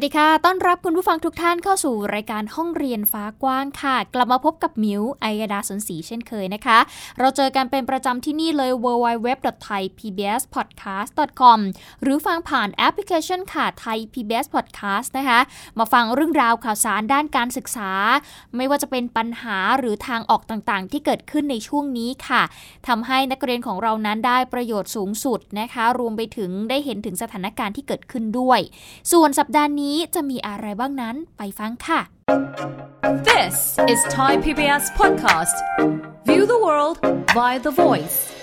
วัสดีค่ะ ต้อนรับคุณผู้ฟังทุกท่านเข้าสู่รายการห้องเรียนฟ้ากว้างค่ะ กลับมาพบกับมิวไอยดาสนศรีเช่นเคยนะคะ เราเจอกันเป็นประจำที่นี่เลย www.thaipbspodcast.com หรือฟังผ่านแอปพลิเคชันค่ะ Thai PBS Podcast นะคะ มาฟังเรื่องราวข่าวสารด้านการศึกษา ไม่ว่าจะเป็นปัญหาหรือทางออกต่างๆ ที่เกิดขึ้นในช่วงนี้ค่ะทำให้นักเรียนของเรานั้นได้ประโยชน์สูงสุดนะคะ รวมไปถึงได้เห็นถึงสถานการณ์ที่เกิดขึ้นด้วย ส่วนสัปดาห์นี้จะมีอะไรบ้างนั้นไปฟังค่ะ This is Thai PBS podcast. View the world via the voice.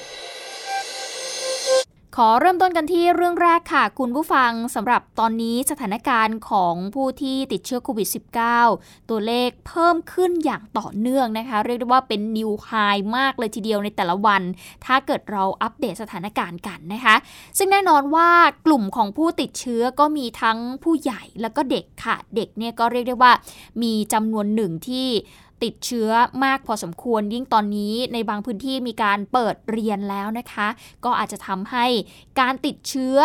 ขอเริ่มต้นกันที่เรื่องแรกค่ะ คุณผู้ฟังสำหรับตอนนี้สถานการณ์ของผู้ที่ติดเชื้อโควิด -19 ตัวเลขเพิ่มขึ้นอย่างต่อเนื่องนะคะ เรียกได้ว่าเป็นนิวไฮมากเลยทีเดียวในแต่ละวัน ถ้าเกิดเราอัปเดตสถานการณ์กันนะคะ ซึ่งแน่นอนว่ากลุ่มของผู้ติดเชื้อก็มีทั้งผู้ใหญ่แล้วก็เด็กค่ะ เด็กเนี่ยก็เรียกได้ว่ามีจำนวนหนึ่งที่ ติดเชื้อมากพอสมควรยิ่งตอนนี้ในบางพื้นที่มีการเปิดเรียนแล้วนะคะ ก็อาจจะทำให้การติดเชื้อ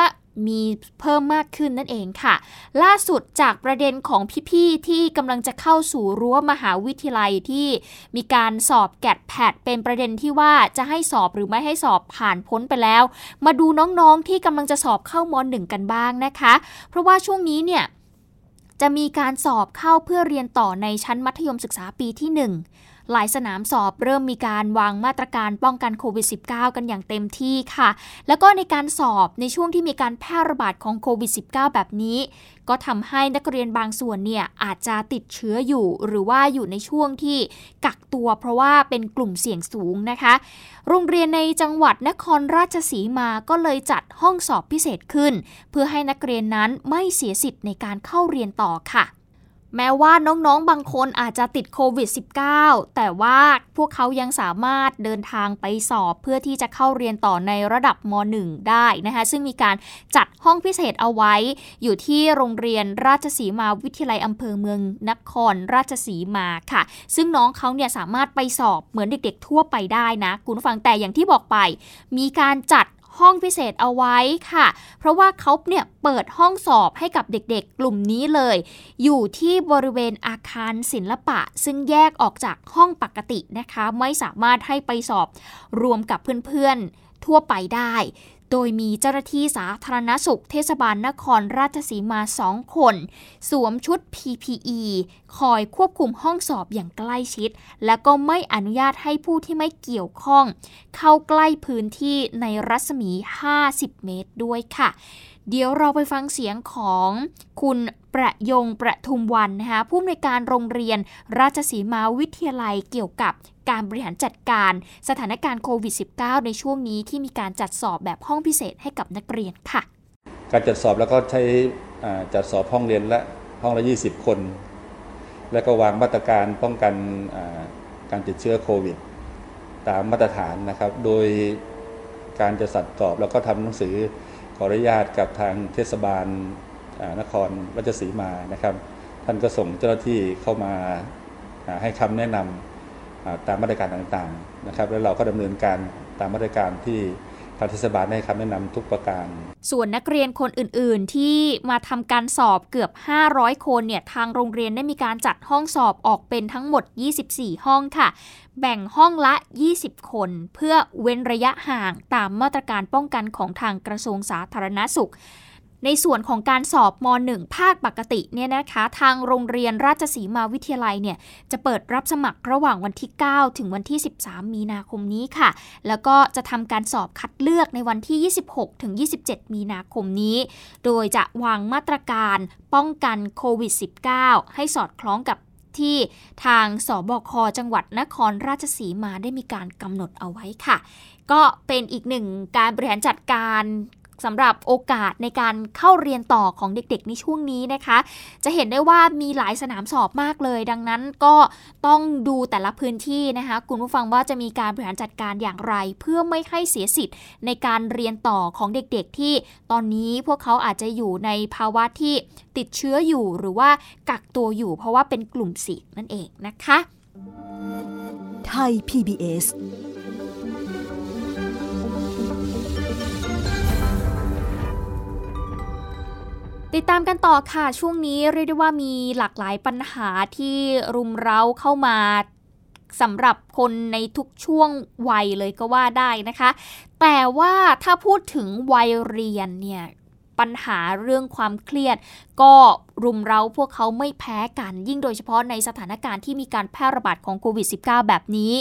มีเพิ่มมากขึ้นนั่นเองค่ะ ล่าสุดจากประเด็นของพี่ๆที่กำลังจะเข้าสู่รั้วมหาวิทยาลัยที่มีการสอบแกดแพดเป็นประเด็นที่ว่าจะให้สอบหรือไม่ให้สอบผ่านพ้นไปแล้ว มาดูน้องๆที่กำลังจะสอบเข้ามหนึ่งกันบ้างนะคะ เพราะว่าช่วงนี้เนี่ย จะมีการสอบเข้าเพื่อเรียนต่อในชั้นมัธยมศึกษาปีที่ 1 หลายสนามสอบเริ่มมีการวางมาตรการป้องกันโควิด -19 กันอย่างเต็มที่ค่ะ แล้วก็ในการสอบในช่วงที่มีการแพร่ระบาดของโควิด -19 แบบนี้ ก็ทำให้นักเรียนบางส่วนเนี่ยอาจจะติดเชื้ออยู่ หรือว่าอยู่ในช่วงที่กักตัว เพราะว่าเป็นกลุ่มเสี่ยงสูงนะคะ โรงเรียนในจังหวัดนครราชสีมาก็เลยจัดห้องสอบพิเศษขึ้น เพื่อให้นักเรียนนั้นไม่เสียสิทธิ์ในการเข้าเรียนต่อค่ะ แม้ว่าน้องๆ บางคนอาจจะติดโควิด -19 แต่ว่าพวกเขายังสามารถเดินทางไปสอบเพื่อที่จะเข้าเรียนต่อในระดับม .1 ได้นะคะซึ่งมีการจัดห้องพิเศษเอาไว้ อยู่ที่โรงเรียนราชสีมาวิทยาลัยอำเภอเมืองนครราชสีมาค่ะ ซึ่งน้องเขาเนี่ยสามารถไปสอบเหมือนเด็กๆ ทั่วไปได้นะ คุณผู้ฟังแต่อย่างที่บอกไป มีการจัด ห้องพิเศษเอาไว้ค่ะ เพราะว่าเขาเนี่ยเปิดห้องสอบให้กับเด็กๆ กลุ่มนี้เลย อยู่ที่บริเวณอาคารศิลปะ ซึ่งแยกออกจากห้องปกตินะคะ ไม่สามารถให้ไปสอบรวมกับเพื่อนๆทั่วไปได้ โดยมีเจ้าหน้าที่สาธารณสุขเทศบาลนครราชสีมาสองคน สวมชุด PPE คอยควบคุมห้องสอบอย่างใกล้ชิด และก็ไม่อนุญาตให้ผู้ที่ไม่เกี่ยวข้อง เข้าใกล้พื้นที่ในรัศมี 50 เมตรด้วยค่ะ เดี๋ยวเราไปฟังเสียงของคุณประยงประทุมวันนะคะผู้อำนวยการโรงเรียนราชสีมาวิทยาลัยเกี่ยวกับการบริหารจัดการสถานการณ์โควิด -19 ในช่วงนี้ที่มีการจัดสอบแบบห้องพิเศษให้กับนักเรียนค่ะ การจัดสอบแล้วก็ใช้จัดสอบห้องเรียนละห้องละ 20 คน แล้วก็วางมาตรการป้องกันการติดเชื้อโควิด ตามมาตรฐานนะครับ โดยการจะสัดสอบแล้วก็ทำหนังสือ ออนุญาตกับทางเทศบาลนครราชสีมานะครับ ท่านก็ส่งเจ้าหน้าที่เข้ามาให้คำแนะนำตามมาตรการต่างๆนะครับ แล้วเราก็ดำเนินการตามมาตรการที่ ทางเทศบาลให้คำแนะนำทุกประการ ส่วนนักเรียนคนอื่นๆ ที่มาทำการสอบเกือบ 500 คนเนี่ยทางโรงเรียนได้มีการจัดห้องสอบออกเป็นทั้งหมด 24 ห้องค่ะ แบ่งห้องละ 20 คน เพื่อเว้นระยะห่างตามมาตรการป้องกันของทางกระทรวงสาธารณสุข ในส่วนของการสอบม .1 ภาคปกติเนี่ยนะคะ ทางโรงเรียนราชสีมาวิทยาลัยเนี่ยจะเปิดรับสมัครระหว่างวันที่ 9 ถึงวันที่ 13 มีนาคมนี้ค่ะ แล้วก็จะทำการสอบคัดเลือกในวันที่ 26 ถึง 27 มีนาคมนี้ โดยจะวางมาตรการป้องกันโควิด -19 ให้สอดคล้องกับที่ทางสบคจังหวัดนครราชสีมาได้มีการกำหนดเอาไว้ค่ะ ก็เป็นอีกหนึ่งการบริหารจัดการ สำหรับโอกาสในการเข้าเรียนต่อของเด็กๆในช่วงนี้นะคะ จะเห็นได้ว่ามีหลายสนามสอบมากเลย ดังนั้นก็ต้องดูแต่ละพื้นที่นะคะคุณผู้ฟังว่าจะมีการบริหารจัดการอย่างไร เพื่อไม่ให้เสียสิทธิ์ ในการเรียนต่อของเด็กๆ ที่ตอนนี้พวกเขาอาจจะอยู่ในภาวะที่ติดเชื้ออยู่หรือว่ากักตัวอยู่ เพราะว่าเป็นกลุ่มเสี่ยงนั่นเองนะคะ ไทย PBS ติดตามกันต่อค่ะ ช่วงนี้เรียกได้ว่ามีหลากหลายปัญหาที่รุมเร้าเข้ามาสำหรับคนในทุกช่วงวัยเลยก็ว่าได้นะคะ แต่ว่าถ้าพูดถึงวัยเรียนเนี่ยปัญหาเรื่องความเครียด ก็รุมเร้าพวกเขาไม่แพ้กัน ยิ่งโดยเฉพาะในสถานการณ์ที่มีการแพร่ระบาดของโควิด -19 แบบนี้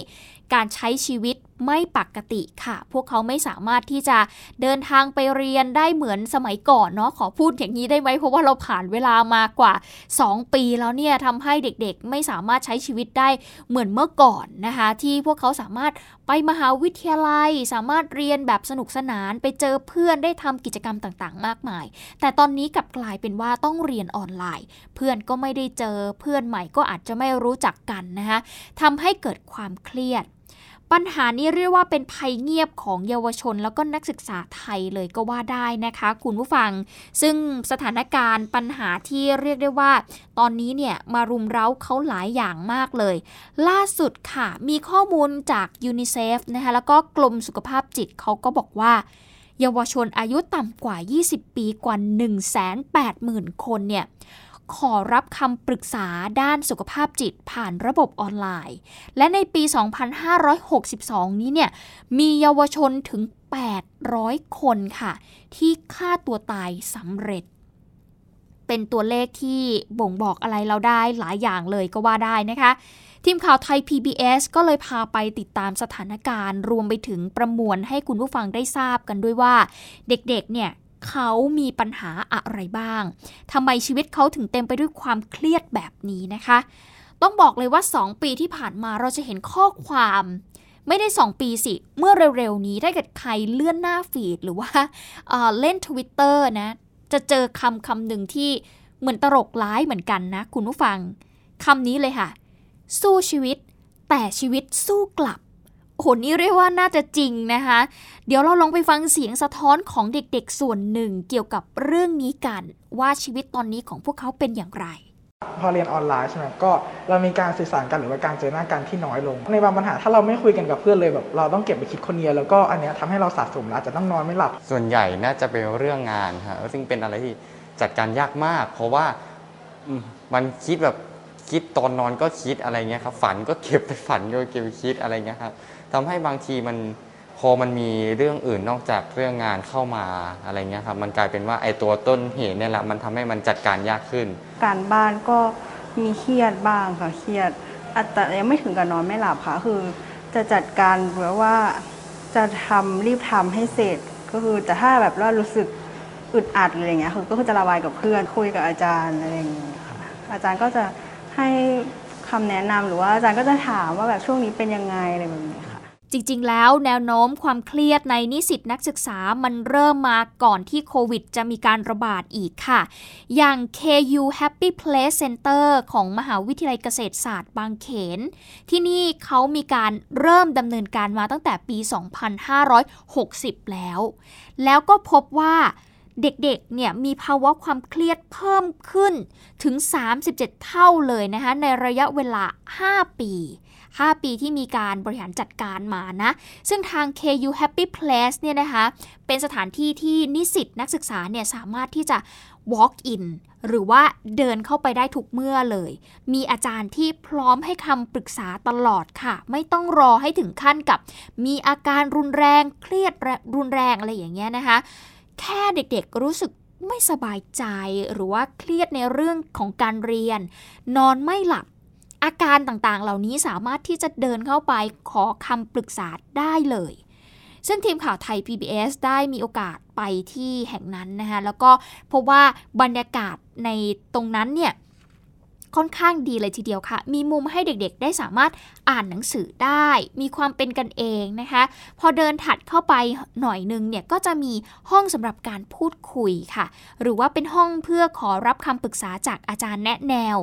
การใช้ชีวิต ไม่ปกติค่ะ พวกเขาไม่สามารถที่จะเดินทางไปเรียนได้เหมือนสมัยก่อนเนาะขอพูดอย่างนี้ได้ไหมเพราะว่าเราผ่านเวลามากว่า 2 ปีแล้วเนี่ยทำให้เด็กๆ ไม่สามารถใช้ชีวิตได้เหมือนเมื่อก่อนนะคะ ที่พวกเขาสามารถไปมหาวิทยาลัย สามารถเรียนแบบสนุกสนานไปเจอเพื่อนได้ทำกิจกรรมต่างๆ มากมาย แต่ตอนนี้กลับกลายเป็นว่าต้องเรียนออนไลน์ เพื่อนก็ไม่ได้เจอเพื่อนใหม่ก็อาจจะไม่รู้จักกันนะคะทำให้เกิดความเครียด ปัญหานี้เรียกว่าเป็นภัยเงียบของเยาวชน แล้วก็นักศึกษาไทยเลยก็ว่าได้นะคะ คุณผู้ฟัง ซึ่งสถานการณ์ปัญหาที่เรียกได้ว่า ตอนนี้เนี่ยมารุมเร้าเขาหลายอย่างมากเลย ล่าสุดค่ะ มีข้อมูลจากยูนิเซฟนะคะแล้วก็กรมสุขภาพจิตเขาก็บอกว่าเยาวชนอายุต่ำกว่า 20 ปีกว่า 180,000 คนเนี่ย ขอรับคำปรึกษาด้านสุขภาพจิตผ่านระบบออนไลน์ และในปี 2562 นี้เนี่ยมีเยาวชนถึง 800 คนค่ะ ที่ฆ่าตัวตายสำเร็จ เป็นตัวเลขที่บ่งบอกอะไรเราได้หลายอย่างเลยก็ว่าได้นะคะทีมข่าวไทย PBS ก็เลยพาไปติดตามสถานการณ์ รวมไปถึงประมวลให้คุณผู้ฟังได้ทราบกันด้วยว่า เด็กๆ เนี่ย เขามีปัญหาอะไรบ้างทำไมชีวิตเขาถึงเต็มไปด้วยความเครียดแบบนี้นะคะ ต้องบอกเลยว่า 2 ปีที่ผ่านมาเราจะเห็นข้อความไม่ได้ 2 ปีสิ เมื่อเร็วๆ นี้ถ้าเกิดใครเลื่อนหน้าฟีดหรือว่าเเล่น Twitter นะ จะเจอคำคำหนึ่งที่เหมือนตลกร้ายเหมือนกันนะ คุณผู้ฟังคำนี้เลยค่ะ สู้ชีวิต แต่ชีวิตสู้กลับ โหนี่เรียกว่าน่าจะจริงนะคะ เดี๋ยวเราลองไปฟังเสียงสะท้อนของเด็กๆส่วนหนึ่งเกี่ยวกับเรื่องนี้กัน ว่าชีวิตตอนนี้ของพวกเขาเป็นอย่างไร พอเรียนออนไลน์ใช่ไหมก็เรามีการสื่อสารกันหรือว่าการเจอหน้ากันที่น้อยลง ในบางปัญหาถ้าเราไม่คุยกันกับเพื่อนเลยแบบเราต้องเก็บไปคิดคนเดียวแล้วก็อันเนี้ยทำให้เราสะสมแล้วอาจจะต้องนอนไม่หลับ ส่วนใหญ่น่าจะเป็นเรื่องงานครับซึ่งเป็นอะไรที่จัดการยากมาก เพราะว่าอืมมันคิดแบบคิดตอนนอนก็คิดอะไรเงี้ยครับ ฝันก็เก็บไปฝันก็เก็บไปคิดอะไรเงี้ยครับ ทำให้บางทีมันพอมันมีเรื่องอื่นนอกจากเรื่องงานเข้ามาอะไรเงี้ยครับมันกลายเป็นว่าไอ้ตัวต้นเหตุเนี่ยแหละมันทำให้มันจัดการยากขึ้น การบ้านก็มีเครียดบ้างค่ะเครียดอาจจะยังไม่ถึงกับนอนไม่หลับค่ะคือ จะจัดการแบบว่าจะทำรีบทำให้เสร็จก็คือแต่ถ้าแบบว่ารู้สึกอึดอัดอะไรเงี้ยคือก็คือจะระบายกับเพื่อนคุยกับอาจารย์อะไรอย่างเงี้ยค่ะอาจารย์ก็จะให้คำแนะนำหรือว่าอาจารย์ก็จะถามว่าแบบช่วงนี้เป็นยังไงอะไรแบบนี้ค่ะ จริงๆ แล้วแนวโน้มความเครียดในนิสิตนักศึกษามันเริ่มมาก่อนที่โควิดจะมีการระบาดอีกค่ะ อย่าง KU Happy Place Center ของมหาวิทยาลัยเกษตรศาสตร์บางเขน ที่นี่เขามีการเริ่มดำเนินการมาตั้งแต่ปี 2560 แล้ว แล้วก็พบว่าเด็กๆเนี่ยมีภาวะความเครียดเพิ่มขึ้นถึง 37 เท่าเลยนะคะในระยะเวลา 5 ปี 5 ปีที่มีการบริหารจัดการมานะ ซึ่งทาง KU Happy Place เนี่ยนะคะ เป็นสถานที่ที่นิสิตนักศึกษาเนี่ยสามารถที่จะ walk in หรือว่าเดินเข้าไปได้ทุกเมื่อเลย มีอาจารย์ที่พร้อมให้คำปรึกษาตลอดค่ะ ไม่ต้องรอให้ถึงขั้นกับ มีอาการรุนแรงเครียดรุนแรงอะไรอย่างเงี้ยนะคะ แค่เด็กๆรู้สึกไม่สบายใจหรือว่าเครียดในเรื่องของการเรียน นอนไม่หลับ อาการต่างๆ เหล่านี้สามารถที่จะเดินเข้าไปขอคำปรึกษาได้เลย ซึ่งทีมข่าวไทย PBS ได้มีโอกาสไปที่แห่งนั้นนะคะแล้วก็พบว่าบรรยากาศในตรงนั้นเนี่ย ค่อนข้างดีเลยทีเดียวค่ะ มีมุมให้เด็กๆ ได้สามารถอ่านหนังสือได้ มีความเป็นกันเองนะคะ พอเดินถัดเข้าไปหน่อยนึงเนี่ยก็จะมีห้องสำหรับการพูดคุยค่ะ หรือว่าเป็นห้องเพื่อขอรับคำปรึกษาจากอาจารย์แนะแนว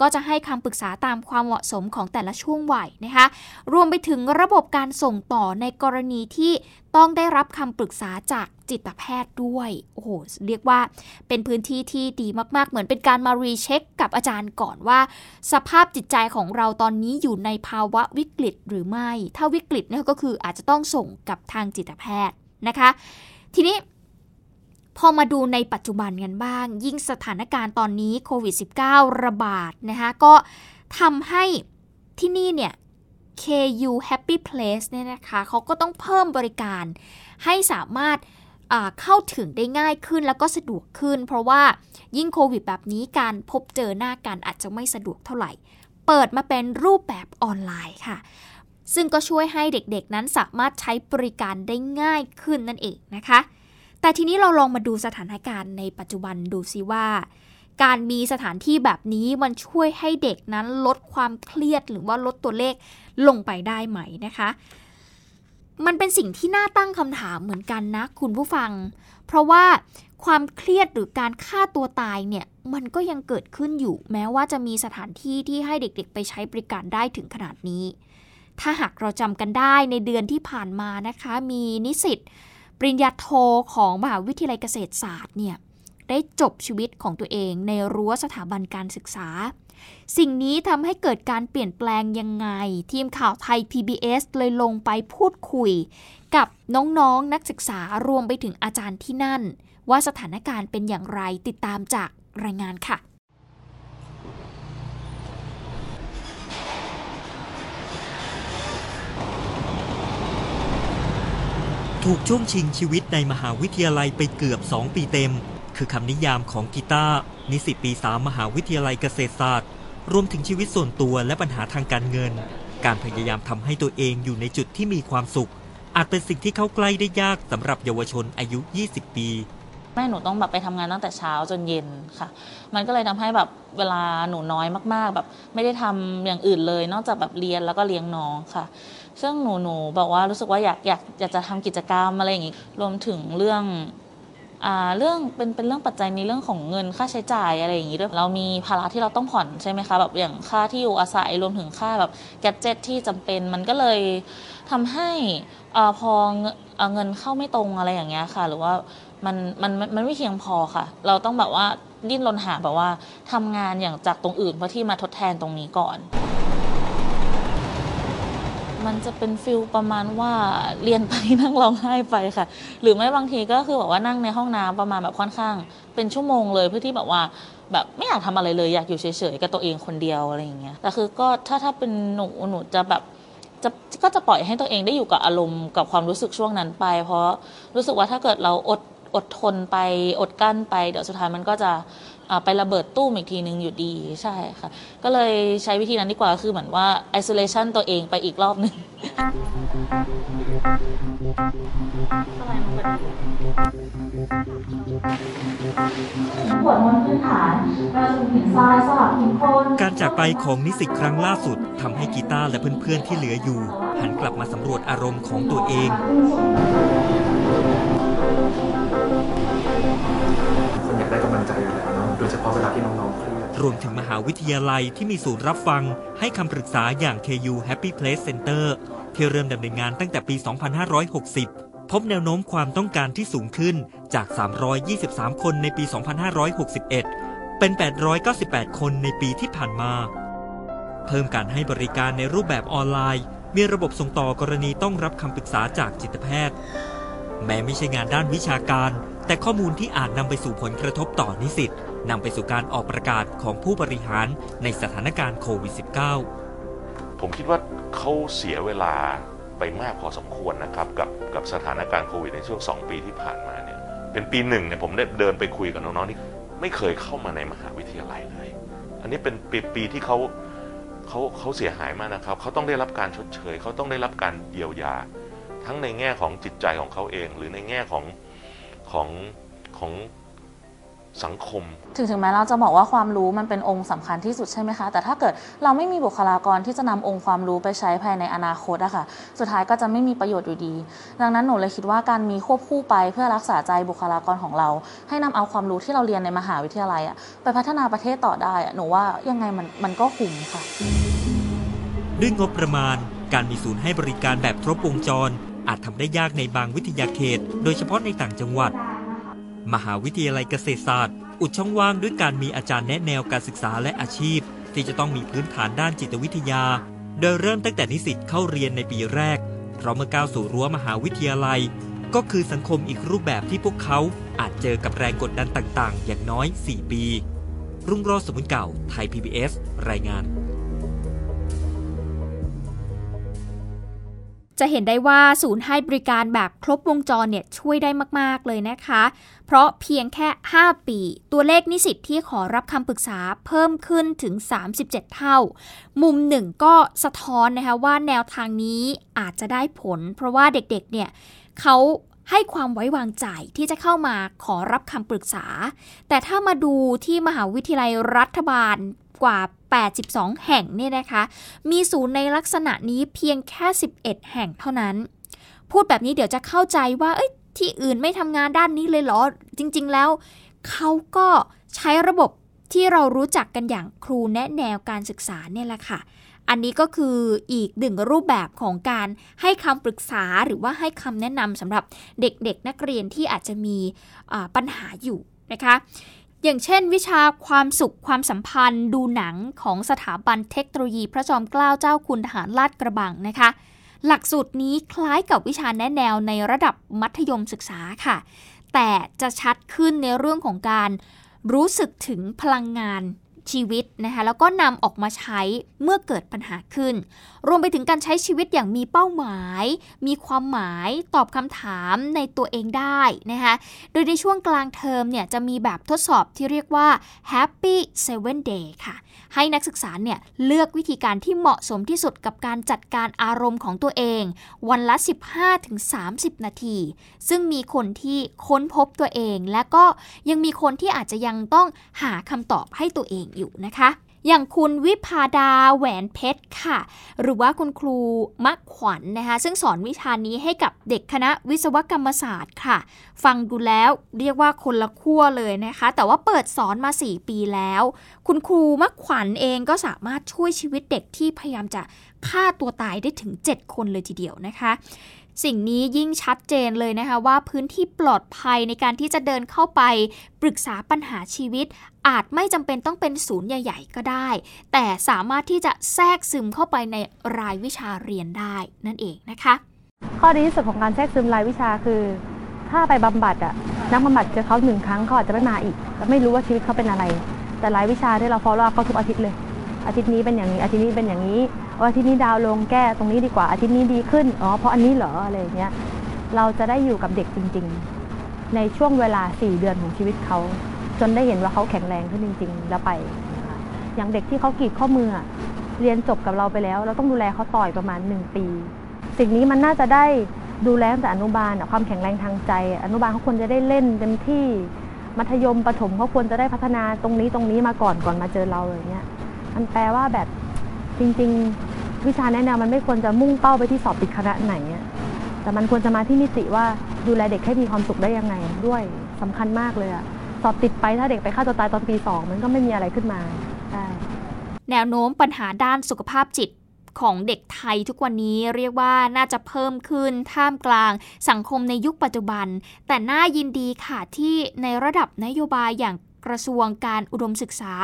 ก็จะให้คำปรึกษาตามความเหมาะสมของแต่ละช่วงวัยนะคะ รวมไปถึงระบบการส่งต่อในกรณีที่ ต้องได้รับคำปรึกษาจากจิตแพทย์ด้วย โอ้โห เรียกว่าเป็นพื้นที่ที่ดีมาก ๆ เหมือนเป็นการมารีเช็คกับอาจารย์ก่อนว่า สภาพจิตใจของเราตอนนี้อยู่ในภาวะวิกฤตหรือไม่ ถ้าวิกฤตเนี่ยก็คืออาจจะต้องส่งกับทางจิตแพทย์นะคะ ทีนี้พอมาดูในปัจจุบันกันบ้าง ยิ่งสถานการณ์ตอนนี้โควิด -19 ระบาดนะคะก็ทำให้ที่นี่เนี่ย KU Happy Place เนี่ยนะคะเขาก็ต้องเพิ่มบริการให้สามารถเข้าถึงได้ง่ายขึ้นแล้วก็สะดวกขึ้น เพราะว่ายิ่งโควิดแบบนี้การพบเจอหน้ากันอาจจะไม่สะดวกเท่าไหร่ เปิดมาเป็นรูปแบบออนไลน์ค่ะ ซึ่งก็ช่วยให้เด็กๆนั้นสามารถใช้บริการได้ง่ายขึ้นนั่นเองนะคะ แต่ทีนี้เราลองมาดูสถานการณ์ในปัจจุบันดูซิว่า การมีสถานที่แบบนี้มันช่วยให้เด็กนั้นลดความเครียดหรือว่าลดตัวเลขลงไปได้ไหมนะคะ มันเป็นสิ่งที่น่าตั้งคำถามเหมือนกันนะคุณผู้ฟัง เพราะว่าความเครียดหรือการฆ่าตัวตายเนี่ยมันก็ยังเกิดขึ้นอยู่ แม้ว่าจะมีสถานที่ที่ให้เด็กๆ ไปใช้บริการได้ถึงขนาดนี้ ถ้าหากเราจำกันได้ในเดือนที่ผ่านมานะคะ มีนิสิตปริญญาโทของมหาวิทยาลัยเกษตรศาสตร์เนี่ย ได้จบชีวิตของตัวเองในรั้วสถาบันการศึกษา สิ่งนี้ทำให้เกิดการเปลี่ยนแปลงยังไง ทีมข่าวไทย PBS เลยลงไปพูดคุย กับน้องๆนนักศึกษารวมไปถึงอาจารย์ที่นั่น ว่าสถานการณ์เป็นอย่างไรติดตามจากรายงานค่ะถูกช่วงชิงชีวิตในมหาวิทยาลัยไปเกือบ 2 ปีเต็ม คือคำนิยามของกีตาร์นิสิตปี3มหาวิทยาลัยเกษตรศาสตร์ รวมถึงชีวิตส่วนตัวและปัญหาทางการเงิน การพยายามทำให้ตัวเองอยู่ในจุดที่มีความสุข อาจเป็นสิ่งที่เข้าใกล้ได้ยากสำหรับเยาวชนอายุ 20 ปีแม่หนูต้องแบบไปทำงานตั้งแต่เช้าจนเย็นค่ะ มันก็เลยทำให้แบบเวลาหนูน้อยมาก ๆ แบบ ไม่ได้ทำอย่างอื่นเลย นอกจากแบบเรียนแล้วก็เลี้ยงน้องค่ะ ซึ่งหนูหนูบอกว่ารู้สึกว่าอยากอยากอยากจะทำกิจกรรมอะไรอย่างงี้ รวมถึงเรื่อง เรื่องเป็นเป็นเรื่องปัจจัยในเรื่องของเงินค่าใช้จ่ายอะไรอย่างงี้ด้วยเรามีภาระที่เราต้องผ่อนใช่ไหมคะแบบอย่างค่าที่อยู่อาศัยรวมถึงค่าแบบแกดเจิตที่จำเป็นมันก็เลยทำให้อ่าพอเงินเข้าไม่ตรงอะไรอย่างเงี้ยค่ะ หรือว่ามันมันมันไม่เพียงพอค่ะ เราต้องแบบว่าดิ้นรนหาแบบว่าทำงานอย่างจากตรงอื่นเพื่อที่มาทดแทนตรงนี้ก่อน มันจะเป็นฟิลประมาณว่าเรียนไปนั่งร้องไห้ไปค่ะ หรือไม่บางทีก็คือแบบว่านั่งในห้องน้ำประมาณแบบค่อนข้าง เป็นชั่วโมงเลยเพื่อที่แบบว่าแบบไม่อยากทำอะไรเลยอยากอยู่เฉยๆกับตัวเองคนเดียวอะไรอย่างเงี้ยแต่คือก็ถ้าถ้าเป็นหนูหนูจะแบบจะก็จะปล่อยให้ตัวเองได้อยู่กับอารมณ์กับความรู้สึกช่วงนั้นไป เพราะรู้สึกว่าถ้าเกิดเราอดอดทนไปอดกั้นไป เดี๋ยวสุดท้ายมันก็จะ ไประเบิดตู้มอีกทีนึงอยู่ดีใช่ค่ะ ก็เลยใช้วิธีนั้นดีกว่าคือเหมือนว่า isolation ตัวเองไปอีกรอบหนึ่งบทมนพื้นฐานเราจะหินทรายสลับหินโคนการจากไปของนิสิตครั้งล่าสุดทำให้กีตาร์และเพื่อนๆที่เหลืออยู่ หันกลับมาสำรวจอารมณ์ของตัวเอง วิทยาลัยที่มีศูนย์รับฟังให้คำปรึกษาอย่าง KU Happy Place Center ที่เริ่มดำเนินงานตั้งแต่ปี 2560 พบแนวโน้มความต้องการที่สูงขึ้นจาก 323 คนในปี 2561 เป็น 898 คนในปีที่ผ่านมา เพิ่มการให้บริการในรูปแบบออนไลน์ มีระบบส่งต่อกรณีต้องรับคำปรึกษาจากจิตแพทย์ แม้ไม่ใช่งานด้านวิชาการ แต่ข้อมูลที่อาจนำไปสู่ผลกระทบต่อนิสิต นำไปสู่การออกประกาศของผู้บริหารในสถานการณ์โควิด -19 ผมคิดว่าเขาเสียเวลาไปมากพอสมควรนะครับกับกับสถานการณ์โควิดในช่วง 2 ปีที่ผ่านมาเนี่ยเป็นปีหนึ่งเนี่ยผมได้เดินไปคุยกับน้องๆที่ไม่เคยเข้ามาในมหาวิทยาลัยเลย อันนี้เป็นปีปีที่เขาเขาเขาเสียหายมากนะครับ เขาต้องได้รับการชดเชย เขาต้องได้รับการเยียวยา ทั้งในแง่ของจิตใจของเขาเอง หรือในแง่ของของของ สังคม ถึงถึงแม้เราจะบอกว่าความรู้มันเป็นองค์สำคัญที่สุดใช่ไหมคะ แต่ถ้าเกิดเราไม่มีบุคลากรที่จะนำองค์ความรู้ไปใช้ภายในอนาคตอะค่ะ สุดท้ายก็จะไม่มีประโยชน์อยู่ดี ดังนั้นหนูเลยคิดว่าการมีควบคู่ไปเพื่อรักษาใจบุคลากรของเรา ให้นำเอาความรู้ที่เราเรียนในมหาวิทยาลัยอะไปพัฒนาประเทศต่อได้อะหนูว่ายังไงมันมันก็คุ้มค่ะด้วยงบประมาณ การมีศูนย์ให้บริการแบบครบวงจร อาจทำได้ยากในบางวิทยาเขต โดยเฉพาะในต่างจังหวัด มหาวิทยาลัยเกษตรศาสตร์ อุดช่องว่างด้วยการมีอาจารย์แนะแนวการศึกษาและอาชีพ ที่จะต้องมีพื้นฐานด้านจิตวิทยา โดยเริ่มตั้งแต่นิสิตเข้าเรียนในปีแรก เพราะเมื่อก้าวสู่รั้วมหาวิทยาลัย ก็คือสังคมอีกรูปแบบที่พวกเขาอาจเจอกับแรงกดดันต่างๆ อย่างน้อย 4 ปี รุ่งโรจน์สมุนเก่า ไทย PBS รายงาน จะเห็นได้ว่าศูนย์ให้บริการแบบครบวงจรเนี่ยช่วยได้มาก ๆ เลยนะคะ เพราะเพียงแค่ 5 ปี ตัวเลขนิสิตที่ขอรับคำปรึกษาเพิ่มขึ้นถึง 37 เท่า มุมหนึ่งก็สะท้อนนะคะว่าแนวทางนี้อาจจะได้ผล เพราะว่าเด็ก ๆ เนี่ยเขาให้ความไว้วางใจที่จะเข้ามาขอรับคำปรึกษา แต่ถ้ามาดูที่มหาวิทยาลัยรัฐบาล กว่า 82 แห่งเนี่ยนะคะ มีศูนย์ในลักษณะนี้เพียงแค่ 11 แห่งเท่านั้น พูดแบบนี้เดี๋ยวจะเข้าใจว่าเอ้ยที่อื่นไม่ทำงานด้านนี้เลยเหรอ จริงๆแล้ว เขาก็ใช้ระบบที่เรารู้จักกันอย่างครูแนะแนวการศึกษาเนี่ยแหละค่ะ อันนี้ก็คืออีกหนึ่งรูปแบบของการให้คำปรึกษาหรือว่าให้คำแนะนำสำหรับเด็กๆ นักเรียนที่อาจจะมีปัญหาอยู่นะคะ อย่างเช่น วิชาความสุขความสัมพันธ์ ดูหนังของสถาบันเทคโนโลยีพระจอมเกล้าเจ้าคุณทหารลาดกระบังนะคะ หลักสูตรนี้คล้ายกับวิชาแนะแนวในระดับมัธยมศึกษาค่ะ แต่จะชัดขึ้นในเรื่องของการรู้สึกถึงพลังงาน ชีวิตนะคะแล้วก็นำออกมาใช้เมื่อเกิดปัญหาขึ้น รวมไปถึงการใช้ชีวิตอย่างมีเป้าหมาย มีความหมายตอบคำถามในตัวเองได้นะคะโดยในช่วงกลางเทอมเนี่ยจะมีแบบทดสอบที่เรียกว่า Happy Seven Day ค่ะ ให้นักศึกษาเนี่ยเลือกวิธีการที่เหมาะสมที่สุดกับการจัดการอารมณ์ของตัวเอง วันละ 15-30 นาที ซึ่งมีคนที่ค้นพบตัวเองและก็ยังมีคนที่อาจจะยังต้องหาคำตอบให้ตัวเองอยู่นะคะ อย่างคุณวิพาดาแหวนเพชรค่ะ หรือว่าคุณครูมักขวัญนนะคะ ซึ่งสอนวิชานี้ให้กับเด็กคณะวิศวกรรมศาสตร์ค่ะ ฟังดูแล้วเรียกว่าคนละขั้วเลยนะคะ แต่ว่าเปิดสอนมา 4 ปีแล้ว คุณครูมักขวัญเองก็สามารถช่วยชีวิตเด็กที่พยายามจะฆ่าตัวตายได้ถึง 7 คนเลยทีเดียวนะคะ สิ่งนี้ยิ่งชัดเจนเลยนะคะว่าพื้นที่ปลอดภัยในการที่จะเดินเข้าไปปรึกษาปัญหาชีวิต อาจไม่จำเป็นต้องเป็นศูนย์ใหญ่ ๆ ก็ได้ แต่สามารถที่จะแทรกซึมเข้าไปในรายวิชาเรียนได้นั่นเองนะคะ ข้อดีที่สุดของการแทรกซึมรายวิชาคือ ถ้าไปบำบัดอะนักบำบัดเจอเขาหนึ่งครั้งเขาอาจจะไม่มาอีกแล้วไม่รู้ว่าชีวิตเขาเป็นอะไร แต่รายวิชาที่เรา follow up เขาทุกอาทิตย์เลย อาทิตย์นี้เป็นอย่างนี้อาทิตย์นี้เป็นอย่างนี้อาทิตย์นี้ดาวลงแก้ตรงนี้ดีกว่าอาทิตย์นี้ดีขึ้นอ๋อเพราะอันนี้เหรออะไรเงี้ยเราจะได้อยู่กับเด็กจริง ๆ ในช่วงเวลา 4 เดือนของชีวิตเขา จนได้เห็นว่าเขาแข็งแรงขึ้นจริง ๆ แล้วไป อย่างเด็กที่เขากรีดข้อมือเรียนจบกับเราไปแล้ว เราต้องดูแลเขาต่อยประมาณ 1 ปี สิ่งนี้มันน่าจะได้ดูแลตั้งแต่อนุบาลความแข็งแรงทางใจ อนุบาลเขาควรจะได้เล่นเต็มที่มัธยมประถมเขาควรจะได้พัฒนาตรงนี้ตรงนี้มาก่อนก่อนมาเจอเราอย่างเงี้ย มันแปลว่าแบบจริง ๆ วิชาแนะแนวมันไม่ควรจะมุ่งเป้าไปที่สอบติดคณะไหนแต่มันควรจะมาที่นิติว่าดูแลเด็กให้มีความสุขได้ยังไงด้วยสำคัญมากเลยอะสอบติดไปถ้าเด็กไปฆ่าตัวตายตอนปีสองมันก็ไม่มีอะไรขึ้นมาใช่แนวโน้มปัญหาด้านสุขภาพจิตของเด็กไทยทุกวันนี้เรียกว่าน่าจะเพิ่มขึ้นท่ามกลางสังคมในยุคปัจจุบัน แต่น่ายินดีค่ะที่ในระดับนโยบายอย่าง กระทรวงการอุดมศึกษา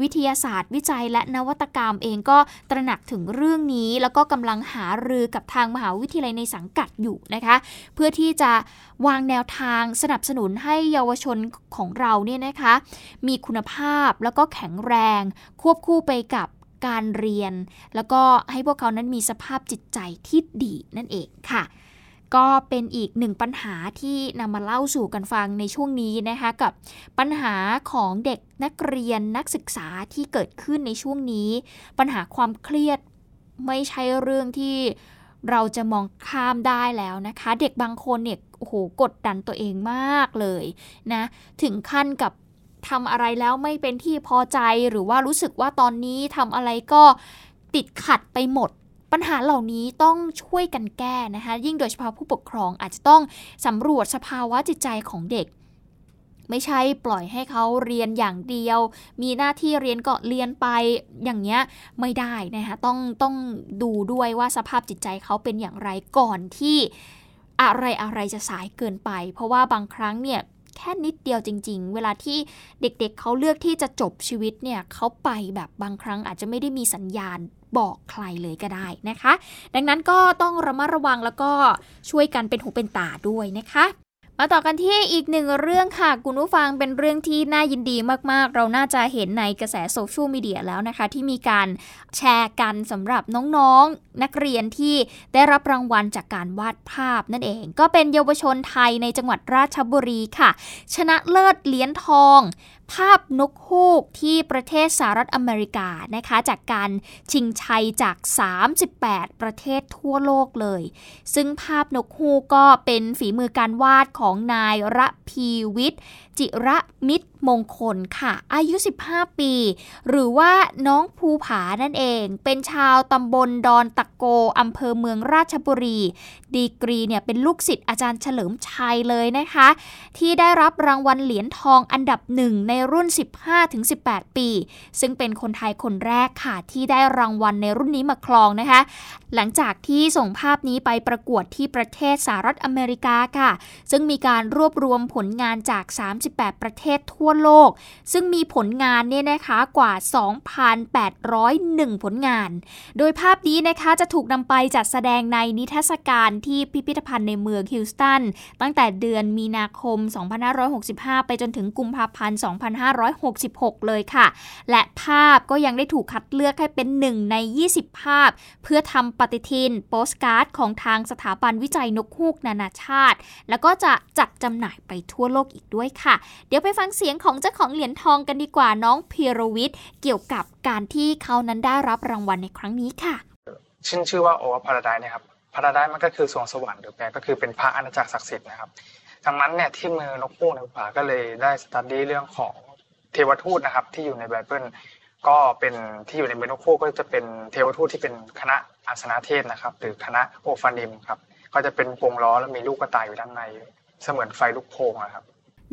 วิทยาศาสตร์ วิจัย และนวัตกรรมเองก็ตระหนักถึงเรื่องนี้ แล้วก็กำลังหารือกับทางมหาวิทยาลัยในสังกัดอยู่นะคะ เพื่อที่จะวางแนวทางสนับสนุนให้เยาวชนของเราเนี่ยนะคะ มีคุณภาพแล้วก็แข็งแรง ควบคู่ไปกับการเรียน แล้วก็ให้พวกเขานั้นมีสภาพจิตใจที่ดีนั่นเองค่ะ ก็เป็นอีกหนึ่งปัญหาที่นำมาเล่าสู่กันฟังในช่วงนี้นะคะกับปัญหาของเด็กนักเรียนนักศึกษาที่เกิดขึ้นในช่วงนี้ ปัญหาความเครียดไม่ใช่เรื่องที่เราจะมองข้ามได้แล้วนะคะ เด็กบางคนเนี่ยโอ้โหกดดันตัวเองมากเลยนะถึงขั้นกับทำอะไรแล้วไม่เป็นที่พอใจหรือว่ารู้สึกว่าตอนนี้ทำอะไรก็ติดขัดไปหมด ปัญหาเหล่านี้ต้องช่วยกันแก้นะคะ ยิ่งโดยเฉพาะผู้ปกครองอาจจะต้องสำรวจสภาวะจิตใจของเด็ก ไม่ใช่ปล่อยให้เขาเรียนอย่างเดียว มีหน้าที่เรียนก็เรียนไปอย่างเงี้ยไม่ได้นะคะต้องต้องดูด้วยว่าสภาพจิตใจเขาเป็นอย่างไรก่อนที่อะไรอะไรจะสายเกินไป เพราะว่าบางครั้งเนี่ยแค่นิดเดียวจริง ๆ เวลาที่เด็กๆเเขาเลือกที่จะจบชีวิตเนี่ยเขาไปแบบบางครั้งอาจจะไม่ได้มีสัญญาณบอกใครเลยก็ได้นะคะ ดังนั้นก็ต้องระมัดระวังแล้วก็ช่วยกันเป็นหูเป็นตาด้วยนะคะมาต่อกันที่อีกหนึ่งเรื่องค่ะ คุณผู้ฟังเป็นเรื่องที่น่ายินดีมาก ๆ เราน่าจะเห็นในกระแสโซเชียลมีเดียแล้วนะคะ ที่มีการแชร์กันสำหรับน้องๆนักเรียนที่ได้รับรางวัลจากการวาดภาพนั่นเอง ก็เป็นเยาวชนไทยในจังหวัดราชบุรีค่ะ ชนะเลิศเหรียญทอง ภาพนกฮูกที่ประเทศสหรัฐอเมริกานะคะ จากการชิงชัยจาก 38 ประเทศทั่วโลกเลย ซึ่งภาพนกฮูกก็เป็นฝีมือการวาดของนายระพีวิทย์ จิระมิตรมงคลค่ะ อายุ 15 ปี หรือว่าน้องภูผานั่นเอง เป็นชาวตำบลดอนตะโกอำเภอเมืองราชบุรี ดีกรีเนี่ยเป็นลูกศิษย์อาจารย์เฉลิมชัยเลยนะคะ ที่ได้รับรางวัลเหรียญทองอันดับหนึ่งในรุ่น 15-18 ปี ซึ่งเป็นคนไทยคนแรกค่ะ ที่ได้รางวัลในรุ่นนี้มาครองนะคะ หลังจากที่ส่งภาพนี้ไปประกวดที่ประเทศสหรัฐอเมริกาค่ะ ซึ่งมีการรวบรวมผลงานจาก38 ประเทศทั่วโลก ซึ่งมีผลงานเนี่ยนะคะกว่า 2,801 ผลงาน โดยภาพนี้นะคะจะถูกนำไปจัดแสดงในนิทรรศการที่พิพิธภัณฑ์ในเมืองฮิลสตัน ตั้งแต่เดือนมีนาคม 2565 ไปจนถึงกุมภาพันธ์ 2566 เลยค่ะ และภาพก็ยังได้ถูกคัดเลือกให้เป็นหนึ่งใน 20 ภาพ เพื่อทำปฏิทินโปสการ์ดของทางสถาบันวิจัยนกฮูกนานาชาติ แล้วก็จะจัดจำหน่ายไปทั่วโลกอีกด้วยค่ะเดี๋ยวไปฟังเสียงของเจ้าของเหรียญทองกันดีกว่าน้องพีรวิทย์เกี่ยวกับการที่เขานั้นได้รับรางวัลในครั้งนี้ค่ะชื่อชื่อว่าโอวพาราไดนะครับพาราไดมันก็คือสวงสวรรค์หรือแปลก็คือเป็นพระอาณาจักรศักดิ์สิทธิ์นะครับดังนั้นเนี่ยที่มือนกฮูกในป่าก็เลยได้สตัดดี้เรื่องของเทวทูตนะครับที่อยู่ในไบเบิลก็เป็นที่อยู่ในเบนโคูก็จะเป็นเทวทูตที่เป็นคณะอาสนะเทศนะครับ หรือคณะโอฟานิมครับ ก็จะเป็นวงล้อแล้วมีลูกกระต่ายอยู่ด้านใน เสมือนไฟลูกโป่งนะครับ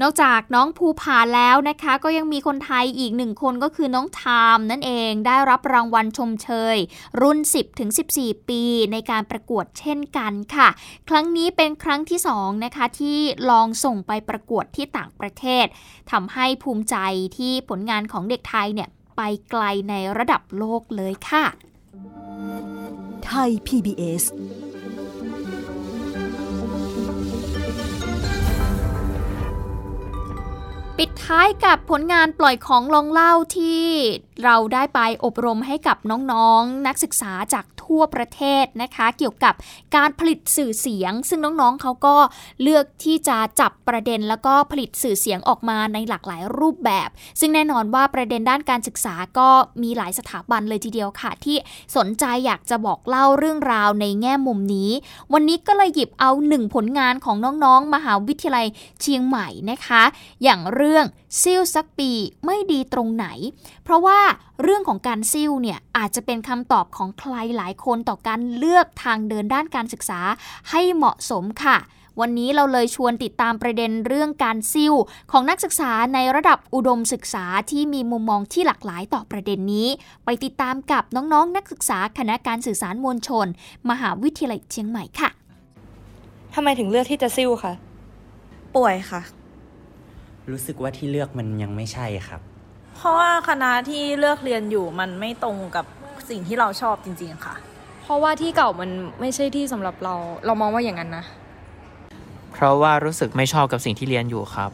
นอกจากน้องภูผาแล้วนะคะ ก็ยังมีคนไทยอีกหนึ่งคนก็คือน้องทามนั่นเองได้รับรางวัลชมเชย รุ่น 10-14 ปีในการประกวดเช่นกันค่ะ ครั้งนี้เป็นครั้งที่2นะคะที่ลองส่งไปประกวดที่ต่างประเทศทำให้ภูมิใจที่ผลงานของเด็กไทยเนี่ยไปไกลในระดับโลกเลยค่ะ ไทย PBS ปิดท้ายกับผลงานปล่อยของลองเล่าที่เราได้ไปอบรมให้กับน้องๆนนักศึกษาจากทั่วประเทศนะคะ เกี่ยวกับการผลิตสื่อเสียง ซึ่งน้องๆเขาก็เลือกที่จะจับประเด็นแล้วก็ผลิตสื่อเสียงออกมาในหลากหลายรูปแบบ ซึ่งแน่นอนว่าประเด็นด้านการศึกษาก็มีหลายสถาบันเลยทีเดียวค่ะ ที่สนใจอยากจะบอกเล่าเรื่องราวในแง่มุมนี้ วันนี้ก็เลยหยิบเอาหนึ่งผลงานของน้องๆ มหาวิทยาลัยเชียงใหม่นะคะ อย่างเรื่องซิ่วสักปีไม่ดีตรงไหน เพราะว่าเรื่องของการซิ่วเนี่ยอาจจะเป็นคำตอบของใครหลายคนต่อการเลือกทางเดินด้านการศึกษาให้เหมาะสมค่ะวันนี้เราเลยชวนติดตามประเด็นเรื่องการซิ่วของนักศึกษาในระดับอุดมศึกษาที่มีมุมมองที่หลากหลายต่อประเด็นนี้ ไปติดตามกับน้องๆนนักศึกษาคณะการสื่อสารมวลชน มหาวิทยาลัยเชียงใหม่ค่ะทำไมถึงเลือกที่จะซิ่วคะป่วยค่ะ รู้สึกว่าที่เลือกมันยังไม่ใช่ครับ เพราะว่าคณะที่เลือกเรียนอยู่มันไม่ตรงกับสิ่งที่เราชอบจริง ๆ ค่ะ เพราะว่าที่เก่ามันไม่ใช่ที่สำหรับเรา เรามองว่าอย่างนั้นนะ เพราะว่ารู้สึกไม่ชอบกับสิ่งที่เรียนอยู่ครับ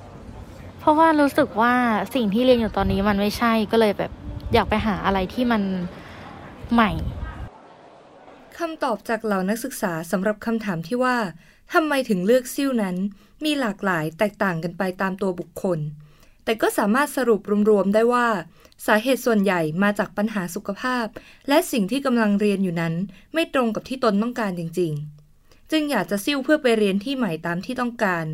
เพราะว่ารู้สึกว่าสิ่งที่เรียนอยู่ตอนนี้มันไม่ใช่ก็เลยแบบอยากไปหาอะไรที่มันใหม่คำตอบจากเหล่านักศึกษาสำหรับคำถามที่ว่า ทำไมถึงเลือกซิ่วนั้น มีหลากหลายแตกต่างกันไปตามตัวบุคคล แต่ก็สามารถสรุปรวมๆได้ว่า สาเหตุส่วนใหญ่มาจากปัญหาสุขภาพ และสิ่งที่กำลังเรียนอยู่นั้น ไม่ตรงกับที่ตนต้องการจริง ๆ จึงอยากจะซิ่วเพื่อไปเรียนที่ใหม่ตามที่ต้องการ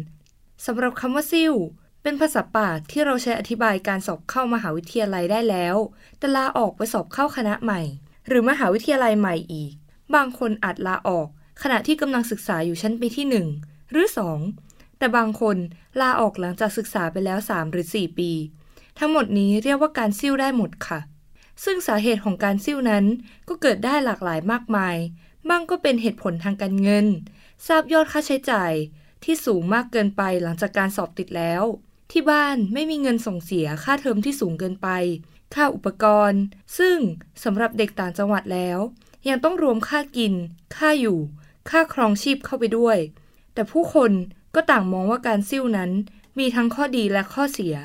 สำหรับคำว่าซิ่วเป็นภาษาปากที่เราใช้อธิบายการสอบเข้ามหาวิทยาลัยได้แล้ว แต่ลาออกไปสอบเข้าคณะใหม่ หรือมหาวิทยาลัยใหม่อีก บางคนอาจลาออก ขณะที่กำลังศึกษาอยู่ชั้นปีที่ 1 หรือ 2 แต่บางคนลาออกหลังจากศึกษาไปแล้ว 3 หรือ 4 ปี ทั้งหมดนี้เรียกว่าการซิ่วได้หมดค่ะ ซึ่งสาเหตุของการซิ่วนั้นก็เกิดได้หลากหลายมากมายบางก็เป็นเหตุผลทางการเงิน ทราบยอดค่าใช้จ่ายที่สูงมากเกินไปหลังจากการสอบติดแล้ว ที่บ้านไม่มีเงินส่งเสียค่าเทอมที่สูงเกินไป ค่าอุปกรณ์ ซึ่งสำหรับเด็กต่างจังหวัดแล้ว ยังต้องรวมค่ากิน ค่าอยู่ ค่าครองชีพเข้าไปด้วย แต่ผู้คนก็ต่างมองว่าการซิ่วนั้นมีทั้งข้อดีและข้อเสีย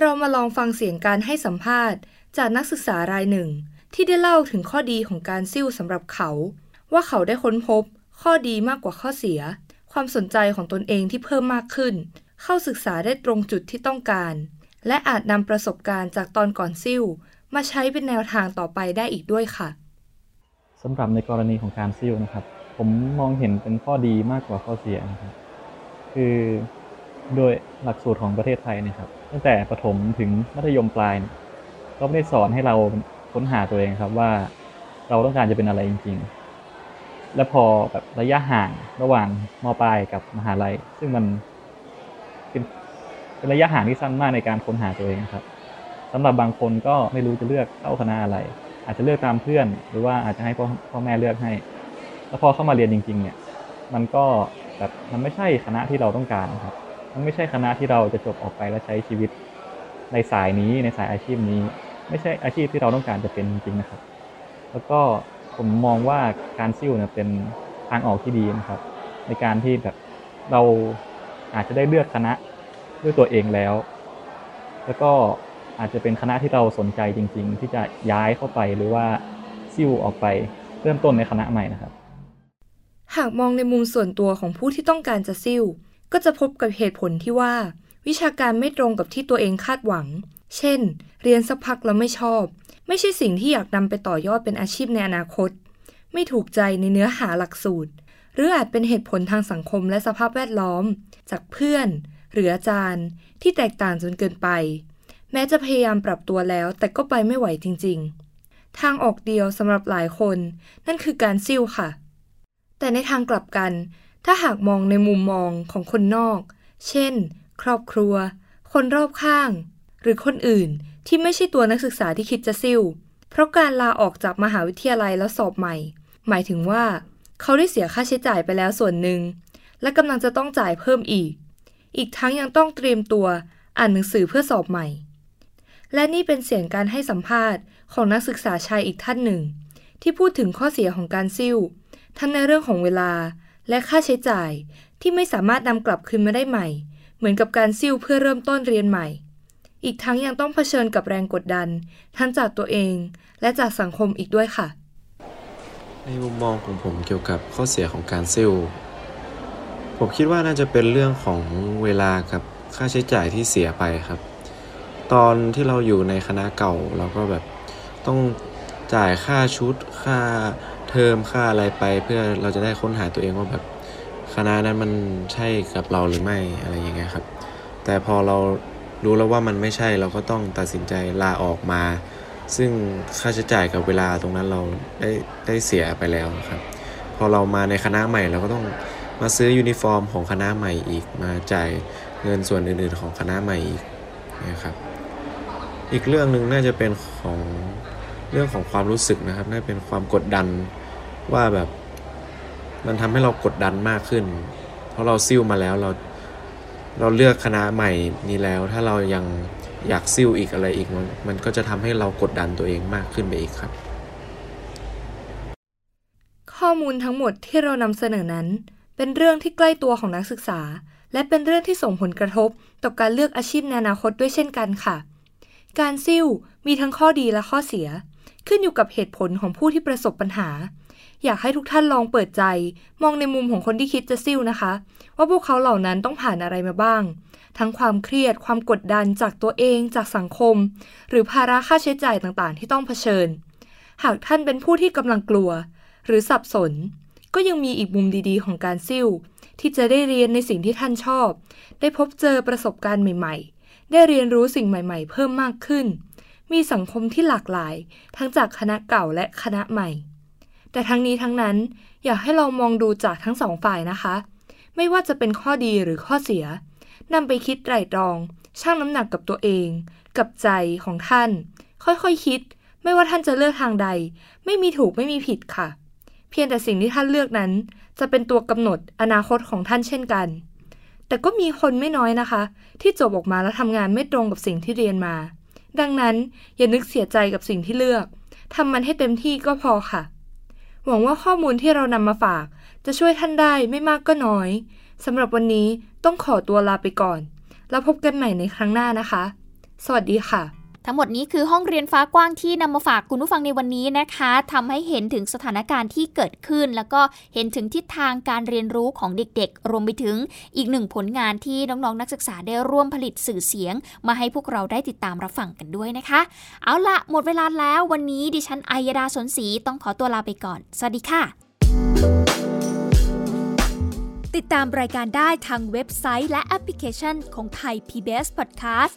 เรามาลองฟังเสียงการให้สัมภาษณ์ จากนักศึกษารายหนึ่ง ที่ได้เล่าถึงข้อดีของการซิ่วสำหรับเขา ว่าเขาได้ค้นพบ ข้อดีมากกว่าข้อเสีย ความสนใจของตนเองที่เพิ่มมากขึ้น เข้าศึกษาได้ตรงจุดที่ต้องการ และอาจนำประสบการณ์จากตอนก่อนซิ่วมาใช้เป็นแนวทางต่อไปได้อีกด้วยค่ะสำหรับในกรณีของการซิ่วนะครับ ผมมองเห็นเป็นข้อดีมากกว่าข้อเสียนะครับ คือโดยหลักสูตรของประเทศไทยนะครับ ตั้งแต่ประถมถึงมัธยมปลายก็ไม่ได้สอนให้เราค้นหาตัวเองครับว่าเราต้องการจะเป็นอะไรจริง ๆ และพอแบบระยะห่างระหว่างมปลายกับมหาลัย ซึ่งมันเป็นเป็นระยะห่างที่สั้นมากในการค้นหาตัวเองครับสำหรับบางคนก็ไม่รู้จะเลือกเข้าคณะอะไร อาจจะเลือกตามเพื่อน หรือว่าอาจจะให้พ่อพ่อแม่เลือกให้ แล้วพอเข้ามาเรียนจริง ๆ เนี่ย มันก็แบบมันไม่ใช่คณะที่เราต้องการนะครับ มันไม่ใช่คณะที่เราจะจบออกไปแล้วใช้ชีวิตในสายนี้ในสายอาชีพนี้ ไม่ใช่อาชีพที่เราต้องการจะเป็นจริงๆนะครับ แล้วก็ผมมองว่าการซิ่วเนี่ยเป็นทางออกที่ดีนะครับ ในการที่แบบเราอาจจะได้เลือกคณะด้วยตัวเองแล้ว แล้วก็อาจจะเป็นคณะที่เราสนใจจริง ๆ ที่จะย้ายเข้าไปหรือว่าซิ่วออกไปเริ่มต้นในคณะใหม่นะครับ หากมองในมุมส่วนตัวของผู้ที่ต้องการจะซิ่ว ก็จะพบกับเหตุผลที่ว่า วิชาการไม่ตรงกับที่ตัวเองคาดหวัง เช่น เรียนสักพักแล้วไม่ชอบ ไม่ใช่สิ่งที่อยากนำไปต่อยอดเป็นอาชีพในอนาคต ไม่ถูกใจในเนื้อหาหลักสูตร หรืออาจเป็นเหตุผลทางสังคมและสภาพแวดล้อม จากเพื่อน หรืออาจารย์ ที่แตกต่างจนเกินไป แม้จะพยายามปรับตัวแล้ว แต่ก็ไปไม่ไหวจริง ๆ ทางออกเดียวสำหรับหลายคน นั่นคือการซิ่วค่ะ แต่ในทางกลับกัน ถ้าหากมองในมุมมองของคนนอก เช่น ครอบครัว คนรอบข้าง หรือคนอื่นที่ไม่ใช่ตัวนักศึกษาที่คิดจะซิ่ว เพราะการลาออกจากมหาวิทยาลัยแล้วสอบใหม่ หมายถึงว่า เขาได้เสียค่าใช้จ่ายไปแล้วส่วนหนึ่ง และกำลังจะต้องจ่ายเพิ่มอีก อีกทั้งยังต้องเตรียมตัวอ่านหนังสือเพื่อสอบใหม่ และนี่เป็นเสียงการให้สัมภาษณ์ของนักศึกษาชายอีกท่านหนึ่ง ที่พูดถึงข้อเสียของการซิ่ว ทั้งในเรื่องของเวลาและค่าใช้จ่ายที่ไม่สามารถนำกลับคืนมาได้ใหม่ เหมือนกับการซิ่วเพื่อเริ่มต้นเรียนใหม่ อีกทั้งยังต้องเผชิญกับแรงกดดัน ทั้งจากตัวเองและจากสังคมอีกด้วยค่ะ ในมุมมองของผมเกี่ยวกับข้อเสียของการซิ่วผมคิดว่าน่าจะเป็นเรื่องของเวลากับค่าใช้จ่ายที่เสียไปครับ ตอนที่เราอยู่ในคณะเก่าเราก็แบบต้อง จ่ายค่าชุด ค่าเทอมค่าอะไรไป เพื่อเราจะได้ค้นหาตัวเองว่าแบบคณะนั้นมันใช่กับเราหรือไม่อะไรอย่างเงี้ยครับ แต่พอเรารู้แล้วว่ามันไม่ใช่เราก็ต้องตัดสินใจลาออกมา ซึ่งค่าใช้จ่ายกับเวลาตรงนั้นเราได้ได้เสียไปแล้วครับ พอเรามาในคณะใหม่เราก็ต้องมาซื้อยูนิฟอร์มของคณะใหม่อีก มาจ่ายเงินส่วนอื่นๆของคณะใหม่อีกนะครับ อีกเรื่องหนึ่งน่าจะเป็นของ เรื่องของความรู้สึกนะครับน่าเป็นความกดดันว่าแบบมันทำให้เรากดดันมากขึ้น เพราะเราซิ่วมาแล้วเราเราเลือกคณะใหม่นี้แล้ว ถ้าเรายังอยากซิ่วอีกอะไรอีกมันมันก็จะทำให้เรากดดันตัวเองมากขึ้นไปอีกครับ ข้อมูลทั้งหมดที่เรานำเสนอนั้น เป็นเรื่องที่ใกล้ตัวของนักศึกษา และเป็นเรื่องที่ส่งผลกระทบ ต่อการเลือกอาชีพในอนาคตด้วยเช่นกันค่ะ การซิ่วมีทั้งข้อดีและข้อเสีย ขึ้นอยู่กับเหตุผลของผู้ที่ประสบปัญหา อยากให้ทุกท่านลองเปิดใจ มองในมุมของคนที่คิดจะซิ่วนะคะ ว่าพวกเขาเหล่านั้นต้องผ่านอะไรมาบ้าง ทั้งความเครียดความกดดันจากตัวเองจากสังคม หรือภาระค่าใช้จ่ายต่างๆ ที่ต้องเผชิญ หากท่านเป็นผู้ที่กำลังกลัว หรือสับสน ก็ยังมีอีกมุมดีๆ ของการซิ่วที่จะได้เรียนในสิ่งที่ท่านชอบ ได้พบเจอประสบการณ์ใหม่ ๆ ได้เรียนรู้สิ่งใหม่ ๆ เพิ่มมากขึ้น มีสังคมที่หลากหลาย ทั้งจากคณะเก่าและคณะใหม่ แต่ทั้งนี้ทั้งนั้นอยากให้เรามองดูจากทั้งสองฝ่ายนะคะ ไม่ว่าจะเป็นข้อดีหรือข้อเสียนำไปคิดไตร่ตรอง ชั่งน้ำหนักกับตัวเอง กับใจของท่าน ค่อยๆคคิด ไม่ว่าท่านจะเลือกทางใด ไม่มีถูกไม่มีผิดค่ะ เพียงแต่สิ่งที่ท่านเลือกนั้น จะเป็นตัวกำหนดอนาคตของท่านเช่นกันแต่ก็มีคนไม่น้อยนะคะ ที่จบออกมาแล้วทำงานไม่ตรงกับสิ่งที่เรียนมา ดังนั้นอย่านึกเสียใจกับสิ่งที่เลือกทำมันให้เต็มที่ก็พอค่ะ หวังว่าข้อมูลที่เรานำมาฝาก จะช่วยท่านได้ไม่มากก็น้อยสำหรับวันนี้ต้องขอตัวลาไปก่อน แล้วพบกันใหม่ในครั้งหน้านะคะ สวัสดีค่ะ ทั้งหมดนี้คือห้องเรียนฟ้ากว้างที่นำมาฝากคุณผู้ฟังในวันนี้นะคะทำให้เห็นถึงสถานการณ์ที่เกิดขึ้น แล้วก็เห็นถึงทิศทางการเรียนรู้ของเด็กๆ รวมไปถึงอีกหนึ่งผลงานที่น้องๆ นักศึกษาได้ร่วมผลิตสื่อเสียง มาให้พวกเราได้ติดตามรับฟังกันด้วยนะคะ เอาละหมดเวลาแล้ววันนี้ดิฉันอัยดาสนศรีต้องขอตัวลาไปก่อน สวัสดีค่ะ ติดตามรายการได้ทางเว็บไซต์และแอปพลิเคชันของไทย PBS Podcast